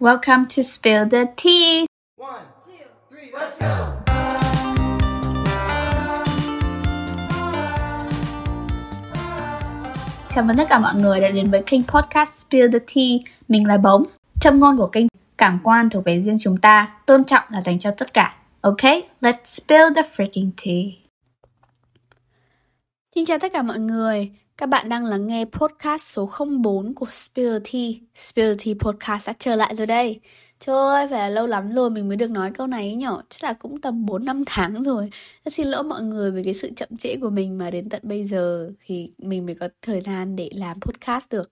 Welcome to Spill the Tea. One, two, three, let's go. Chào mừng tất cả mọi người đã đến với kênh podcast Spill the Tea. Mình là Bống. Châm ngôn của kênh cảm quan thuộc về riêng chúng ta, tôn trọng là dành cho tất cả. Ok, let's spill the freaking tea. Xin chào tất cả mọi người. Các bạn đang lắng nghe podcast số 04 của Spirity. Spirity podcast đã trở lại rồi đây. Trời ơi, phải là lâu lắm rồi mình mới được nói câu này nhỏ. Chắc là cũng tầm 4 năm tháng rồi. Rất xin lỗi mọi người về cái sự chậm trễ của mình Mà đến tận bây giờ thì mình mới có thời gian để làm podcast được.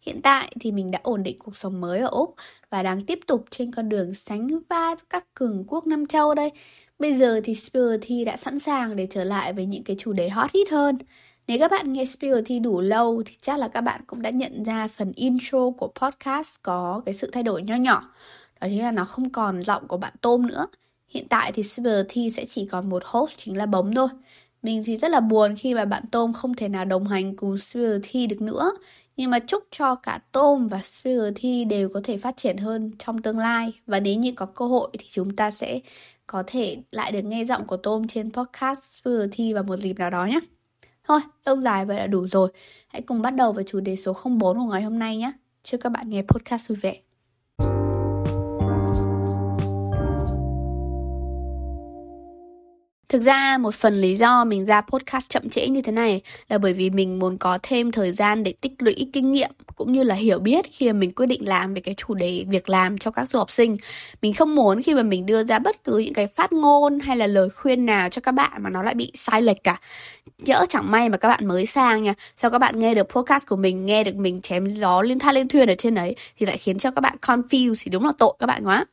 Hiện tại thì mình đã ổn định cuộc sống mới ở Úc Và đang tiếp tục trên con đường sánh vai với các cường quốc Nam Châu đây. Bây giờ thì Spirity đã sẵn sàng để trở lại với những cái chủ đề hot hit hơn nếu các bạn nghe Spirity đủ lâu thì chắc là các bạn cũng đã nhận ra phần intro của podcast có cái sự thay đổi nho nhỏ. Đó chính là nó không còn giọng của bạn tôm nữa. Hiện tại thì Silver sẽ chỉ còn một host, chính là Bấm thôi. Mình thì rất là buồn khi mà bạn tôm không thể nào đồng hành cùng Silver được nữa. Nhưng mà chúc cho cả tôm và Silver đều có thể phát triển hơn trong tương lai. Và nếu như có cơ hội thì chúng ta sẽ có thể lại được nghe giọng của tôm trên podcast Silver vào một dịp nào đó nhé thôi, tông dài vậy là đủ rồi. Hãy cùng bắt đầu với chủ đề số 04 của ngày hôm nay nhé. Chúc các bạn nghe podcast vui vẻ. Thực ra một phần lý do mình ra podcast chậm trễ như thế này là bởi vì mình muốn có thêm thời gian để tích lũy kinh nghiệm cũng như là hiểu biết khi mà mình quyết định làm về cái chủ đề việc làm cho các du học sinh. Mình không muốn khi mà mình đưa ra bất cứ những cái phát ngôn hay là lời khuyên nào cho các bạn mà nó lại bị sai lệch cả. Nhỡ chẳng may mà các bạn mới sang nha, sau các bạn nghe được podcast của mình, nghe được mình chém gió liên tha lên thuyền ở trên đấy thì lại khiến cho các bạn confused thì đúng là tội các bạn quá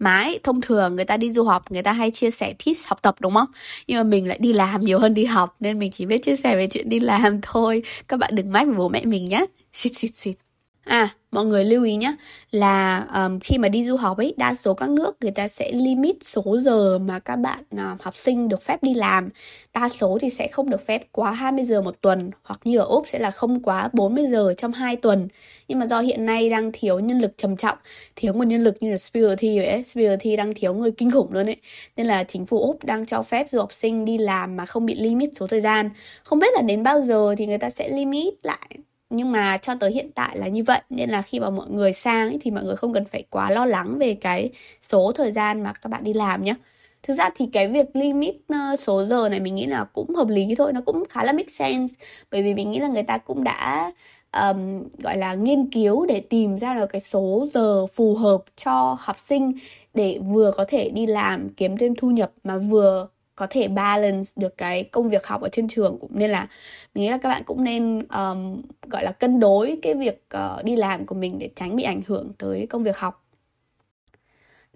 mãi. Thông thường người ta đi du học, người ta hay chia sẻ tips học tập, đúng không? Nhưng mà mình lại đi làm nhiều hơn đi học, nên mình chỉ biết chia sẻ về chuyện đi làm thôi. Các bạn đừng mách với bố mẹ mình nhé xịt xịt xịt. À, mọi người lưu ý nhé là um, khi mà đi du học ấy, đa số các nước người ta sẽ limit số giờ mà các bạn uh, học sinh được phép đi làm. Đa số thì sẽ không được phép quá 20 giờ một tuần hoặc như ở Úc sẽ là không quá 40 giờ trong 2 tuần. Nhưng mà do hiện nay đang thiếu nhân lực trầm trọng, thiếu nguồn nhân lực như là Spirity vậy ấy, Spirity đang thiếu người kinh khủng luôn ấy. Nên là chính phủ Úc đang cho phép du học sinh đi làm mà không bị limit số thời gian. Không biết là đến bao giờ thì người ta sẽ limit lại nhưng mà cho tới hiện tại là như vậy. Nên là khi mà mọi người sang ấy, thì mọi người không cần phải quá lo lắng về cái số thời gian mà các bạn đi làm nhé thực ra thì cái việc limit ờ, số giờ này mình nghĩ là cũng hợp lý thôi. Nó cũng khá là make sense. Bởi vì mình nghĩ là người ta cũng đã um, gọi là nghiên cứu để tìm ra được cái số giờ phù hợp cho học sinh để vừa có thể đi làm kiếm thêm thu nhập mà vừa có thể balance được cái công việc học ở trên trường cũng nên là mình nghĩ là các bạn cũng nên um, gọi là cân đối cái việc uh, đi làm của mình để tránh bị ảnh hưởng tới công việc học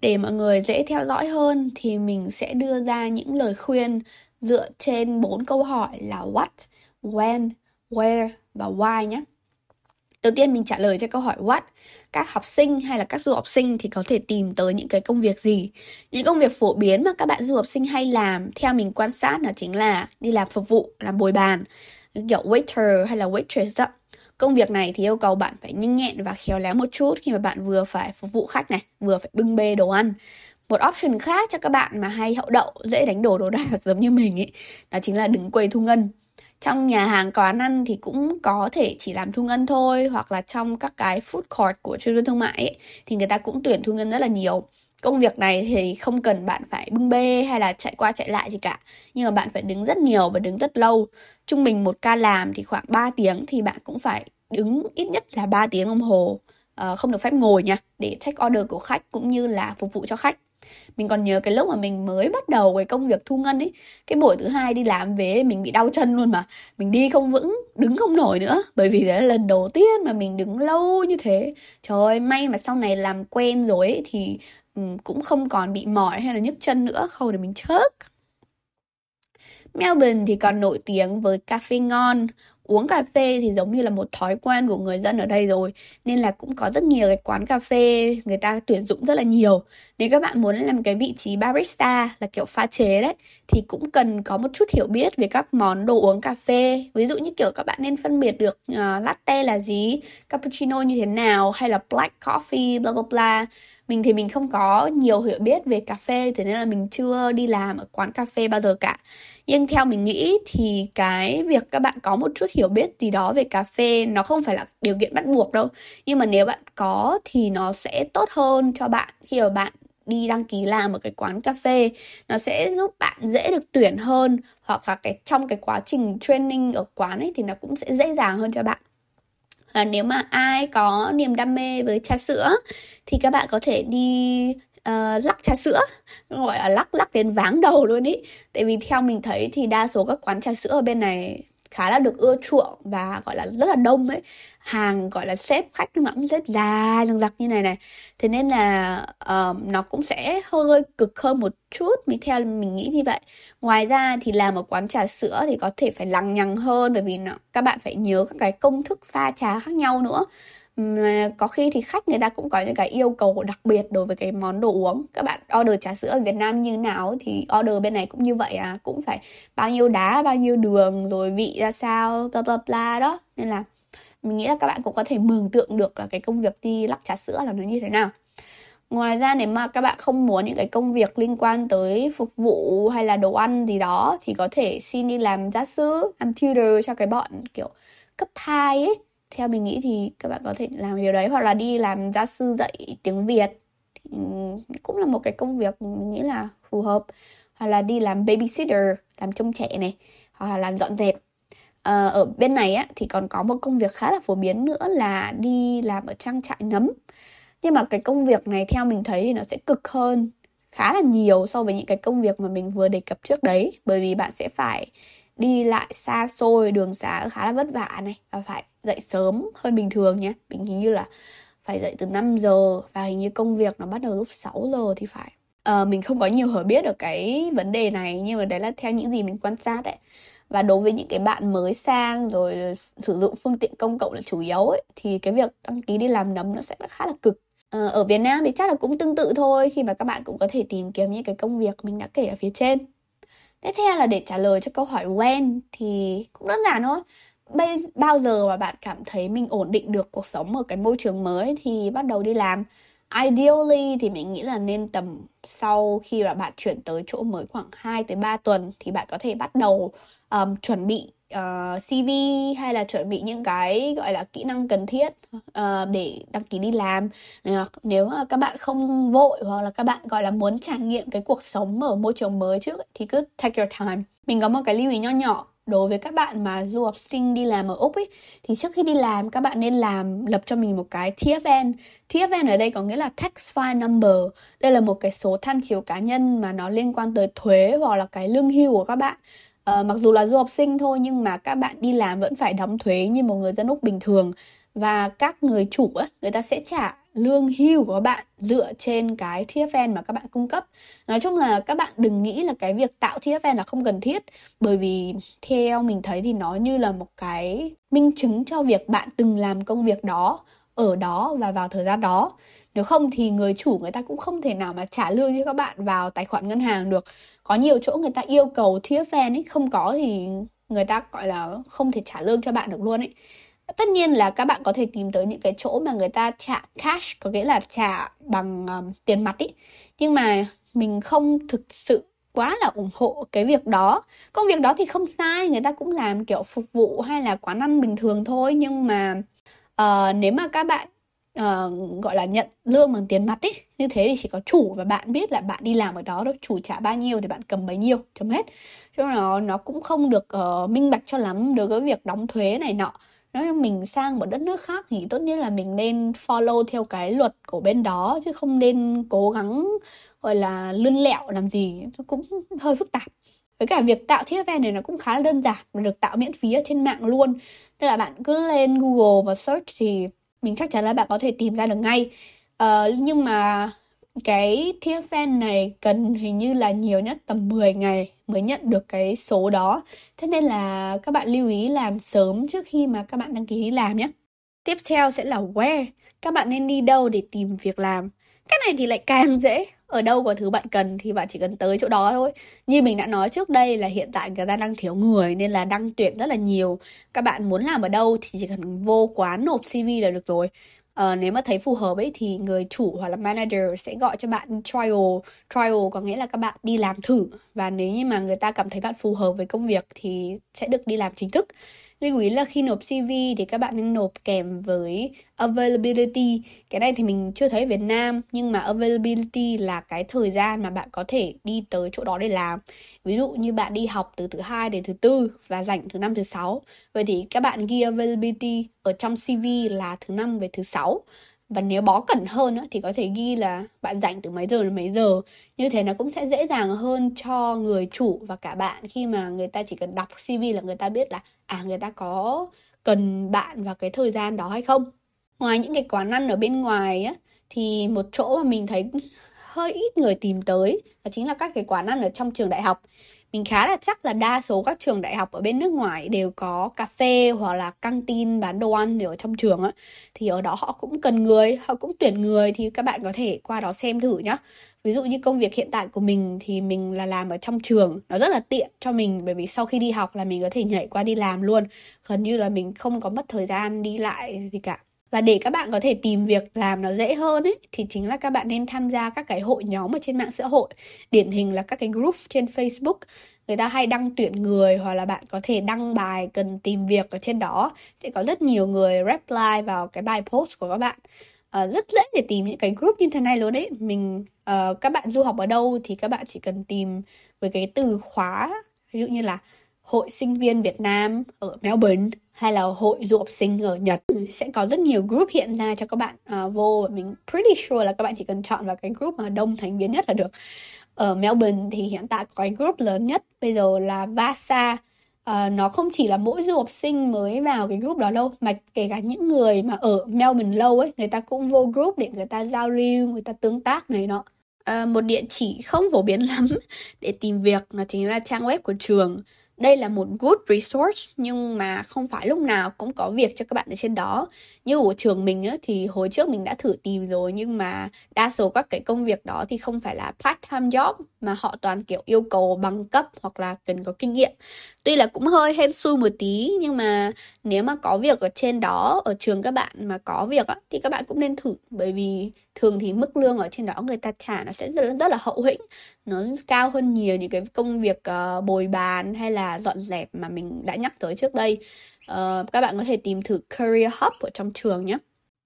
để mọi người dễ theo dõi hơn thì mình sẽ đưa ra những lời khuyên dựa trên bốn câu hỏi là what, when, where và why nhé. Đầu tiên mình trả lời cho câu hỏi what. Các học sinh hay là các du học sinh thì có thể tìm tới những cái công việc gì? Những công việc phổ biến mà các bạn du học sinh hay làm theo mình quan sát là chính là đi làm phục vụ, làm bồi bàn, kiểu waiter hay là waitress đó. Công việc này thì yêu cầu bạn phải nhanh nhẹn và khéo léo một chút khi mà bạn vừa phải phục vụ khách này, vừa phải bưng bê đồ ăn. Một option khác cho các bạn mà hay hậu đậu, dễ đánh đổ đồ đạc giống như mình ấy, đó chính là đứng quầy thu ngân trong nhà hàng quán ăn thì cũng có thể chỉ làm thu ngân thôi hoặc là trong các cái food court của trung tâm thương mại ấy, thì người ta cũng tuyển thu ngân rất là nhiều. Công việc này thì không cần bạn phải bưng bê hay là chạy qua chạy lại gì cả nhưng mà bạn phải đứng rất nhiều và đứng rất lâu. Trung bình một ca làm thì khoảng 3 tiếng thì bạn cũng phải đứng ít nhất là 3 tiếng đồng hồ à, không được phép ngồi nha để check order của khách cũng như là phục vụ cho khách mình còn nhớ cái lúc mà mình mới bắt đầu cái công việc thu ngân ấy cái buổi thứ hai đi làm về mình bị đau chân luôn mà. Mình đi không vững đứng không nổi nữa. Bởi vì đấy là lần đầu tiên mà mình đứng lâu như thế. Trời ơi may mà sau này làm quen rồi ấy, thì cũng không còn bị mỏi hay là nhức chân nữa. Không để mình chớp. Melbourne thì còn nổi tiếng với cà phê ngon, uống cà phê thì giống như là một thói quen của người dân ở đây rồi nên là cũng có rất nhiều cái quán cà phê người ta tuyển dụng rất là nhiều. Nếu các bạn muốn làm cái vị trí barista là kiểu pha chế đấy thì cũng cần có một chút hiểu biết về các món đồ uống cà phê. Ví dụ như kiểu các bạn nên phân biệt được uh, latte là gì cappuccino như thế nào hay là black coffee bla bla bla mình thì mình không có nhiều hiểu biết về cà phê, thế nên là mình chưa đi làm ở quán cà phê bao giờ cả. Nhưng theo mình nghĩ thì cái việc các bạn có một chút hiểu biết gì đó về cà phê nó không phải là điều kiện bắt buộc đâu. Nhưng mà nếu bạn có thì nó sẽ tốt hơn cho bạn khi mà bạn đi đăng ký làm ở cái quán cà phê. Nó sẽ giúp bạn dễ được tuyển hơn, hoặc là cái trong cái quá trình training ở quán ấy thì nó cũng sẽ dễ dàng hơn cho bạn à, nếu mà ai có niềm đam mê với trà sữa thì các bạn có thể đi uh, lắc trà sữa. Gọi là lắc lắc đến váng đầu luôn ý. Tại vì theo mình thấy thì đa số các quán trà sữa ở bên này khá là được ưa chuộng và gọi là rất là đông ấy hàng gọi là xếp khách nhưng mà cũng rất dài dằng dặc như này này. Thế nên là uh, nó cũng sẽ hơi cực hơn một chút mình theo mình nghĩ như vậy. Ngoài ra thì làm ở quán trà sữa thì có thể phải lằng nhằng hơn bởi vì nó, các bạn phải nhớ các cái công thức pha trà khác nhau nữa. Mà có khi thì khách người ta cũng có những cái yêu cầu đặc biệt đối với cái món đồ uống. Các bạn order trà sữa ở Việt Nam như nào thì order bên này cũng như vậy à cũng phải bao nhiêu đá bao nhiêu đường rồi vị ra sao bla bla bla đó. Nên là mình nghĩ là các bạn cũng có thể mường tượng được là cái công việc đi lắc trà sữa là nó như thế nào. Ngoài ra nếu mà các bạn không muốn những cái công việc liên quan tới phục vụ hay là đồ ăn gì đó, thì có thể xin đi làm gia sư, làm tutor cho cái bọn kiểu cấp 2 ấy. Theo mình nghĩ thì các bạn có thể làm điều đấy hoặc là đi làm gia sư dạy tiếng Việt. Thì ừ, cũng là một cái công việc mình nghĩ là phù hợp. Hoặc là đi làm babysitter, làm trông trẻ này, hoặc là làm dọn dẹp à, ở bên này á thì còn có một công việc khá là phổ biến nữa là đi làm ở trang trại nấm. Nhưng mà cái công việc này theo mình thấy thì nó sẽ cực hơn khá là nhiều so với những cái công việc mà mình vừa đề cập trước đấy. Bởi vì bạn sẽ phải đi lại xa xôi đường xá khá là vất vả này và phải dậy sớm hơn bình thường nhé. Mình hình như là phải dậy từ 5 giờ và hình như công việc nó bắt đầu lúc 6 giờ thì phải. À, mình không có nhiều hiểu biết ở cái vấn đề này nhưng mà đấy là theo những gì mình quan sát đấy và đối với những cái bạn mới sang rồi sử dụng phương tiện công cộng là chủ yếu ấy, thì cái việc đăng ký đi làm nấm nó sẽ khá là cực. Ờ, ở Việt Nam thì chắc là cũng tương tự thôi, khi mà các bạn cũng có thể tìm kiếm những cái công việc mình đã kể ở phía trên. Tiếp theo là để trả lời cho câu hỏi when thì cũng đơn giản thôi. Bây, bao giờ mà bạn cảm thấy mình ổn định được cuộc sống ở cái môi trường mới thì bắt đầu đi làm? Ideally thì mình nghĩ là nên tầm sau khi mà bạn chuyển tới chỗ mới khoảng 2 tới 3 tuần thì bạn có thể bắt đầu um, chuẩn bị ờ, uh, CV hay là chuẩn bị những cái gọi là kỹ năng cần thiết uh, để đăng ký đi làm ờ, nếu mà các bạn không vội hoặc là các bạn gọi là muốn trải nghiệm cái cuộc sống ở môi trường mới trước thì cứ take your time mình có một cái lưu ý nho nhỏ đối với các bạn mà du học sinh đi làm ở Úc ấy thì trước khi đi làm các bạn nên làm lập cho mình một cái TFN. TFN ở đây có nghĩa là tax file number. Đây là một cái số tham chiếu cá nhân mà nó liên quan tới thuế hoặc là cái lương hưu của các bạn. Uh, mặc dù là du học sinh thôi nhưng mà các bạn đi làm vẫn phải đóng thuế như một người dân Úc bình thường và các người chủ ấy, người ta sẽ trả lương hưu của các bạn dựa trên cái TFN mà các bạn cung cấp. Nói chung là các bạn đừng nghĩ là cái việc tạo TFN là không cần thiết bởi vì theo mình thấy thì nó như là một cái minh chứng cho việc bạn từng làm công việc đó ở đó và vào thời gian đó. Nếu không thì người chủ người ta cũng không thể nào mà trả lương cho các bạn vào tài khoản ngân hàng được. Có nhiều chỗ người ta yêu cầu TFN ấy, không có thì người ta gọi là không thể trả lương cho bạn được luôn ấy. Tất nhiên là các bạn có thể tìm tới những cái chỗ mà người ta trả cash có nghĩa là trả bằng um, tiền mặt ý nhưng mà mình không thực sự quá là ủng hộ cái việc đó. Công việc đó thì không sai người ta cũng làm kiểu phục vụ hay là quán ăn bình thường thôi. Nhưng mà uh, nếu mà các bạn uh, gọi là nhận lương bằng tiền mặt ấy như thế thì chỉ có chủ và bạn biết là bạn đi làm ở đó đâu chủ trả bao nhiêu thì bạn cầm bấy nhiêu chấm hết. Cho nó nó cũng không được uh, minh bạch cho lắm đối với việc đóng thuế này nọ. Nếu mình sang một đất nước khác thì tốt nhất là mình nên follow theo cái luật của bên đó chứ không nên cố gắng gọi là lươn lẹo làm gì. Cũng hơi phức tạp. Với cả việc tạo thiết event này nó cũng khá là đơn giản và được tạo miễn phí ở trên mạng luôn. Tức là bạn cứ lên Google và search thì mình chắc chắn là bạn có thể tìm ra được ngay uh, nhưng mà cái TFN này cần hình như là nhiều nhất tầm 10 ngày mới nhận được cái số đó. Thế nên là các bạn lưu ý làm sớm trước khi mà các bạn đăng ký làm nhé. Tiếp theo sẽ là where. Các bạn nên đi đâu để tìm việc làm. Cái này thì lại càng dễ. Ở đâu có thứ bạn cần thì bạn chỉ cần tới chỗ đó thôi. Như mình đã nói trước đây là hiện tại người ta đang thiếu người nên là đăng tuyển rất là nhiều. Các bạn muốn làm ở đâu thì chỉ cần vô quán nộp CV là được rồi. Uh, nếu mà thấy phù hợp ấy thì người chủ hoặc là manager sẽ gọi cho bạn trial trial có nghĩa là các bạn đi làm thử và nếu như mà người ta cảm thấy bạn phù hợp với công việc thì sẽ được đi làm chính thức lưu ý là khi nộp CV thì các bạn nên nộp kèm với availability. Cái này thì mình chưa thấy ở Việt Nam, nhưng mà availability là cái thời gian mà bạn có thể đi tới chỗ đó để làm. Ví dụ như bạn đi học từ thứ hai đến thứ tư và rảnh thứ năm, thứ sáu. Vậy thì các bạn ghi availability ở trong CV là thứ năm về thứ sáu và nếu bó cẩn hơn thì có thể ghi là bạn rảnh từ mấy giờ đến mấy giờ. Như thế nó cũng sẽ dễ dàng hơn cho người chủ và cả bạn khi mà người ta chỉ cần đọc cv là người ta biết là à người ta có cần bạn vào cái thời gian đó hay không. Ngoài những cái quán ăn ở bên ngoài á, thì một chỗ mà mình thấy hơi ít người tìm tới, đó chính là các cái quán ăn ở trong trường đại học mình khá là chắc là đa số các trường đại học ở bên nước ngoài đều có cà phê hoặc là căng tin bán đồ ăn ở trong trường á. Thì ở đó họ cũng cần người, họ cũng tuyển người thì các bạn có thể qua đó xem thử nhá. Ví dụ như công việc hiện tại của mình thì mình là làm ở trong trường, nó rất là tiện cho mình bởi vì sau khi đi học là mình có thể nhảy qua đi làm luôn. Gần như là mình không có mất thời gian đi lại gì cả và để các bạn có thể tìm việc làm nó dễ hơn ấy thì chính là các bạn nên tham gia các cái hội nhóm ở trên mạng xã hội. Điển hình là các cái group trên Facebook người ta hay đăng tuyển người hoặc là bạn có thể đăng bài cần tìm việc ở trên đó. Sẽ có rất nhiều người reply vào cái bài post của các bạn. Uh, rất dễ để tìm những cái group như thế này luôn đấy mình uh, các bạn du học ở đâu thì các bạn chỉ cần tìm với cái từ khóa ví dụ như là hội sinh viên Việt Nam ở Melbourne hay là hội du học sinh ở Nhật. Ừ, sẽ có rất nhiều group hiện ra cho các bạn uh, vô. Mình pretty sure là các bạn chỉ cần chọn vào cái group mà đông thành viên nhất là được. Ở Melbourne thì hiện tại có cái group lớn nhất bây giờ là Vasa. Uh, nó không chỉ là mỗi du học sinh mới vào cái group đó đâu mà kể cả những người mà ở Melbourne lâu ấy người ta cũng vô group để người ta giao lưu người ta tương tác này nọ. Uh, một địa chỉ không phổ biến lắm để tìm việc nó chính là trang web của trường đây là một good resource nhưng mà không phải lúc nào cũng có việc cho các bạn ở trên đó. Như ở trường mình á, thì hồi trước mình đã thử tìm rồi nhưng mà đa số các cái công việc đó thì không phải là part time job mà họ toàn kiểu yêu cầu bằng cấp hoặc là cần có kinh nghiệm. Tuy là cũng hơi hên xui một tí nhưng mà nếu mà có việc ở trên đó ở trường các bạn mà có việc á, thì các bạn cũng nên thử. Bởi vì thường thì mức lương ở trên đó người ta trả nó sẽ rất, rất là hậu hĩnh. Nó cao hơn nhiều những cái công việc uh, bồi bàn hay là dọn dẹp mà mình đã nhắc tới trước đây. Uh, các bạn có thể tìm thử career hub ở trong trường nhé.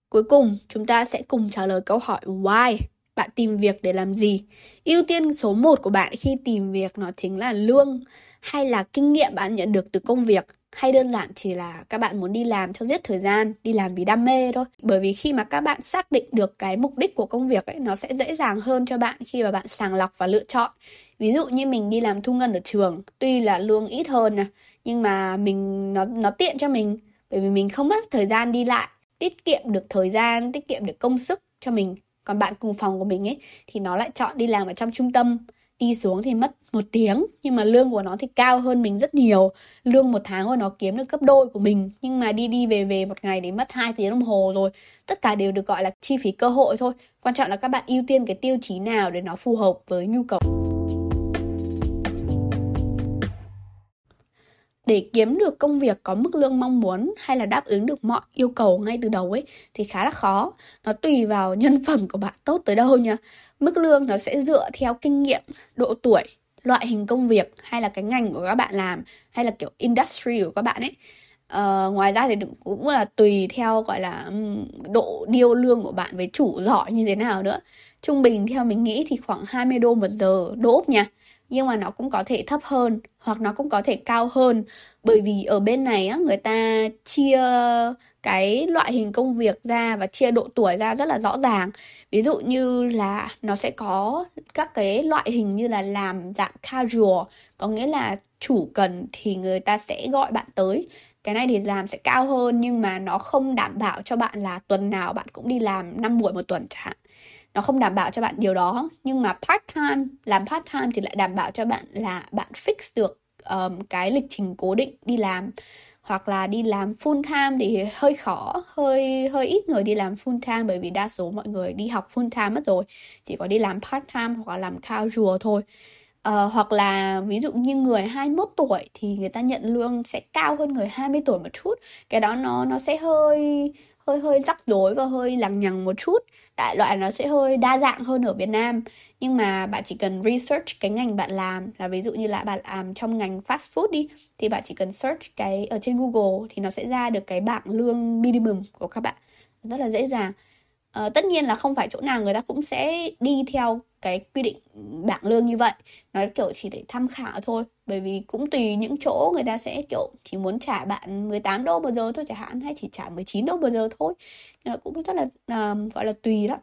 Cuối cùng chúng ta sẽ cùng trả lời câu hỏi why. Bạn tìm việc để làm gì? Ưu tiên số 1 của bạn khi tìm việc nó chính là lương hay là kinh nghiệm bạn nhận được từ công việc? Hay đơn giản chỉ là các bạn muốn đi làm cho giết thời gian, đi làm vì đam mê thôi. Bởi vì khi mà các bạn xác định được cái mục đích của công việc ấy, nó sẽ dễ dàng hơn cho bạn khi mà bạn sàng lọc và lựa chọn. Ví dụ như mình đi làm thu ngân ở trường, tuy là lương ít hơn nè, nhưng mà mình nó nó tiện cho mình bởi vì mình không mất thời gian đi lại, tiết kiệm được thời gian, tiết kiệm được công sức cho mình. Còn bạn cùng phòng của mình ấy thì nó lại chọn đi làm ở trong trung tâm đi xuống thì mất một tiếng, nhưng mà lương của nó thì cao hơn mình rất nhiều. Lương một tháng của nó kiếm được gấp đôi của mình, nhưng mà đi đi về về một ngày để mất 2 tiếng đồng hồ rồi. Tất cả đều được gọi là chi phí cơ hội thôi. Quan trọng là các bạn ưu tiên cái tiêu chí nào để nó phù hợp với nhu cầu. Để kiếm được công việc có mức lương mong muốn hay là đáp ứng được mọi yêu cầu ngay từ đầu ấy thì khá là khó. Nó tùy vào nhân phẩm của bạn tốt tới đâu nha. Mức lương nó sẽ dựa theo kinh nghiệm độ tuổi loại hình công việc hay là cái ngành của các bạn làm hay là kiểu industry của các bạn ấy. Uh, ngoài ra thì cũng là tùy theo gọi là độ điêu lương của bạn với chủ giỏi như thế nào nữa. Trung bình theo mình nghĩ thì khoảng 20 đô một giờ đốt nha nhưng mà nó cũng có thể thấp hơn, hoặc nó cũng có thể cao hơn. Bởi vì ở bên này á, người ta chia cái loại hình công việc ra và chia độ tuổi ra rất là rõ ràng. Ví dụ như là nó sẽ có các cái loại hình như là làm dạng casual, có nghĩa là chủ cần thì người ta sẽ gọi bạn tới. Cái này thì làm sẽ cao hơn, nhưng mà nó không đảm bảo cho bạn là tuần nào bạn cũng đi làm 5 buổi một tuần chẳng hạn nó không đảm bảo cho bạn điều đó. Nhưng mà part time làm part time thì lại đảm bảo cho bạn là bạn fix được um, cái lịch trình cố định đi làm. Hoặc là đi làm full time thì hơi khó hơi hơi ít người đi làm full time bởi vì đa số mọi người đi học full time mất rồi. Chỉ có đi làm part time hoặc là làm casual thôi. Uh, hoặc là ví dụ như người 21 tuổi thì người ta nhận lương sẽ cao hơn người 20 tuổi một chút. Cái đó nó nó sẽ hơi hơi hơi rắc rối và hơi lằng nhằng một chút. Đại loại nó sẽ hơi đa dạng hơn ở Việt Nam. Nhưng mà bạn chỉ cần research cái ngành bạn làm, là ví dụ như là bạn làm trong ngành fast food đi, thì bạn chỉ cần search cái ở trên Google thì nó sẽ ra được cái bảng lương minimum của các bạn. Rất là dễ dàng uh, tất nhiên là không phải chỗ nào người ta cũng sẽ đi theo cái quy định bảng lương như vậy. Nó kiểu chỉ để tham khảo thôi. Bởi vì cũng tùy những chỗ người ta sẽ kiểu chỉ muốn trả bạn 18 đô một giờ thôi chẳng hạn hay chỉ trả 19 đô một giờ thôi. Nên là cũng rất là uh, gọi là tùy đó.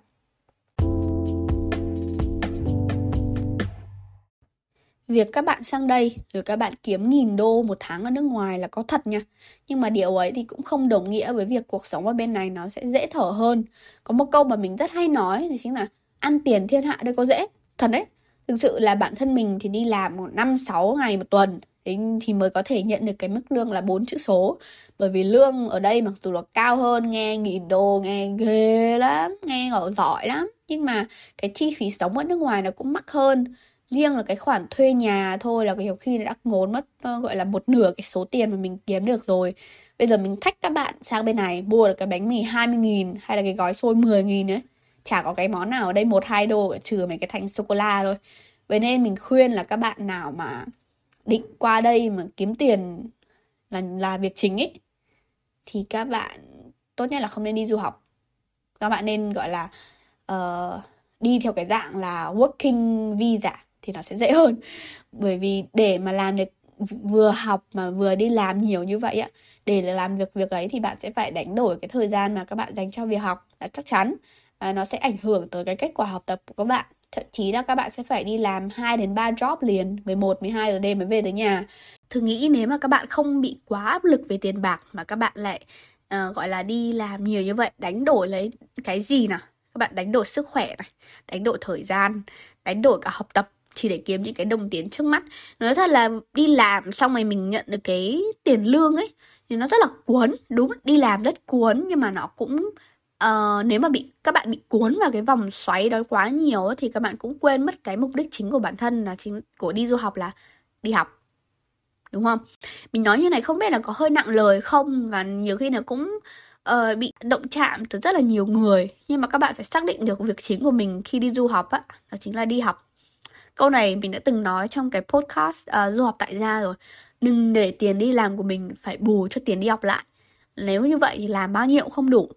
Việc các bạn sang đây rồi các bạn kiếm nghìn đô một tháng ở nước ngoài là có thật nha. Nhưng mà điều ấy thì cũng không đồng nghĩa với việc cuộc sống ở bên này nó sẽ dễ thở hơn. Có một câu mà mình rất hay nói thì chính là ăn tiền thiên hạ đây có dễ. Thật đấy. Thực sự là bản thân mình thì đi làm một năm, sáu ngày một tuần thì mới có thể nhận được cái mức lương là bốn chữ số bởi vì lương ở đây mặc dù là cao hơn, nghe nghìn đô, nghe ghê lắm, nghe ngỏ giỏi lắm nhưng mà cái chi phí sống ở nước ngoài nó cũng mắc hơn riêng là cái khoản thuê nhà thôi là nhiều khi đã ngốn mất ờ, gọi là một nửa cái số tiền mà mình kiếm được rồi. Bây giờ mình thách các bạn sang bên này mua được cái bánh mì 20 nghìn hay là cái gói xôi 10 nghìn ấy chả có cái món nào ở đây một hai đô trừ mấy cái thành sô cô la thôi. Vậy nên mình khuyên là các bạn nào mà định qua đây mà kiếm tiền là là việc chính ấy thì các bạn tốt nhất là không nên đi du học. Các bạn nên gọi là uh, đi theo cái dạng là working visa thì nó sẽ dễ hơn. Bởi vì để mà làm được vừa học mà vừa đi làm nhiều như vậy ạ để làm việc việc ấy thì bạn sẽ phải đánh đổi cái thời gian mà các bạn dành cho việc học là chắc chắn và nó sẽ ảnh hưởng tới cái kết quả học tập của các bạn. Thậm chí là các bạn sẽ phải đi làm 2 đến 3 job liền 11 12 giờ đêm mới về tới nhà. Thử nghĩ nếu mà các bạn không bị quá áp lực về tiền bạc mà các bạn lại uh, gọi là đi làm nhiều như vậy đánh đổi lấy cái gì nào? Các bạn đánh đổi sức khỏe này đánh đổi thời gian đánh đổi cả học tập chỉ để kiếm những cái đồng tiền trước mắt. Nói thật là đi làm xong rồi mình nhận được cái tiền lương ấy thì nó rất là cuốn. Đúng đi làm rất cuốn nhưng mà nó cũng uh, nếu mà bị các bạn bị cuốn vào cái vòng xoáy đó quá nhiều ấy, thì các bạn cũng quên mất cái mục đích chính của bản thân là chính của đi du học là đi học. Đúng không? Mình nói như này không biết là có hơi nặng lời không và nhiều khi nó cũng uh, bị động chạm từ rất là nhiều người. Nhưng mà các bạn phải xác định được việc chính của mình khi đi du học á đó chính là đi học. Câu này mình đã từng nói trong cái podcast uh, du học tại gia rồi. Đừng để tiền đi làm của mình phải bù cho tiền đi học lại. Nếu như vậy thì làm bao nhiêu cũng không đủ.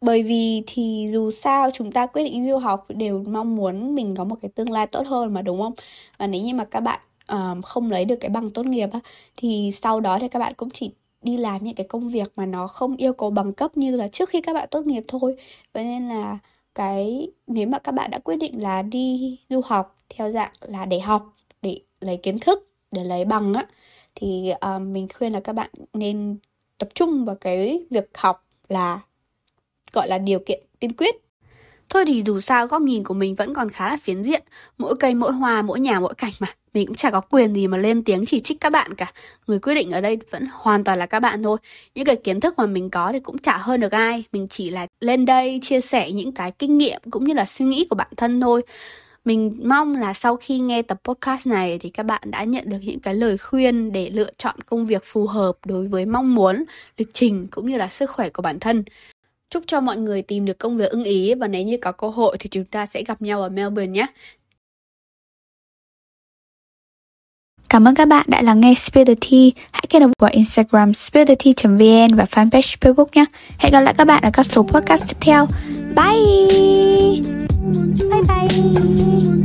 Bởi vì thì dù sao chúng ta quyết định du học đều mong muốn mình có một cái tương lai tốt hơn mà đúng không? Và nếu như mà các bạn um, không lấy được cái bằng tốt nghiệp á, thì sau đó thì các bạn cũng chỉ đi làm những cái công việc mà nó không yêu cầu bằng cấp như là trước khi các bạn tốt nghiệp thôi. Vậy nên là cái nếu mà các bạn đã quyết định là đi du học theo dạng là để học để lấy kiến thức để lấy bằng á thì uh, mình khuyên là các bạn nên tập trung vào cái việc học là gọi là điều kiện tiên quyết. Thôi thì dù sao góc nhìn của mình vẫn còn khá là phiến diện Mỗi cây mỗi hoa, mỗi nhà mỗi cảnh mà. Mình cũng chả có quyền gì mà lên tiếng chỉ trích các bạn cả Người quyết định ở đây vẫn hoàn toàn là các bạn thôi Những cái kiến thức mà mình có thì cũng chả hơn được ai Mình chỉ là lên đây chia sẻ những cái kinh nghiệm cũng như là suy nghĩ của bản thân thôi mình mong là sau khi nghe tập podcast này thì các bạn đã nhận được những cái lời khuyên để lựa chọn công việc phù hợp đối với mong muốn, lịch trình cũng như là sức khỏe của bản thân. Chúc cho mọi người tìm được công việc ưng ý và nếu như có cơ hội thì chúng ta sẽ gặp nhau ở Melbourne nhé. Cảm ơn các bạn đã lắng nghe Spill the Tea. Hãy kết nối qua Instagram spillthetea.vn và fanpage Facebook nhé. Hẹn gặp lại các bạn ở các số podcast tiếp theo. Bye! Bye bye!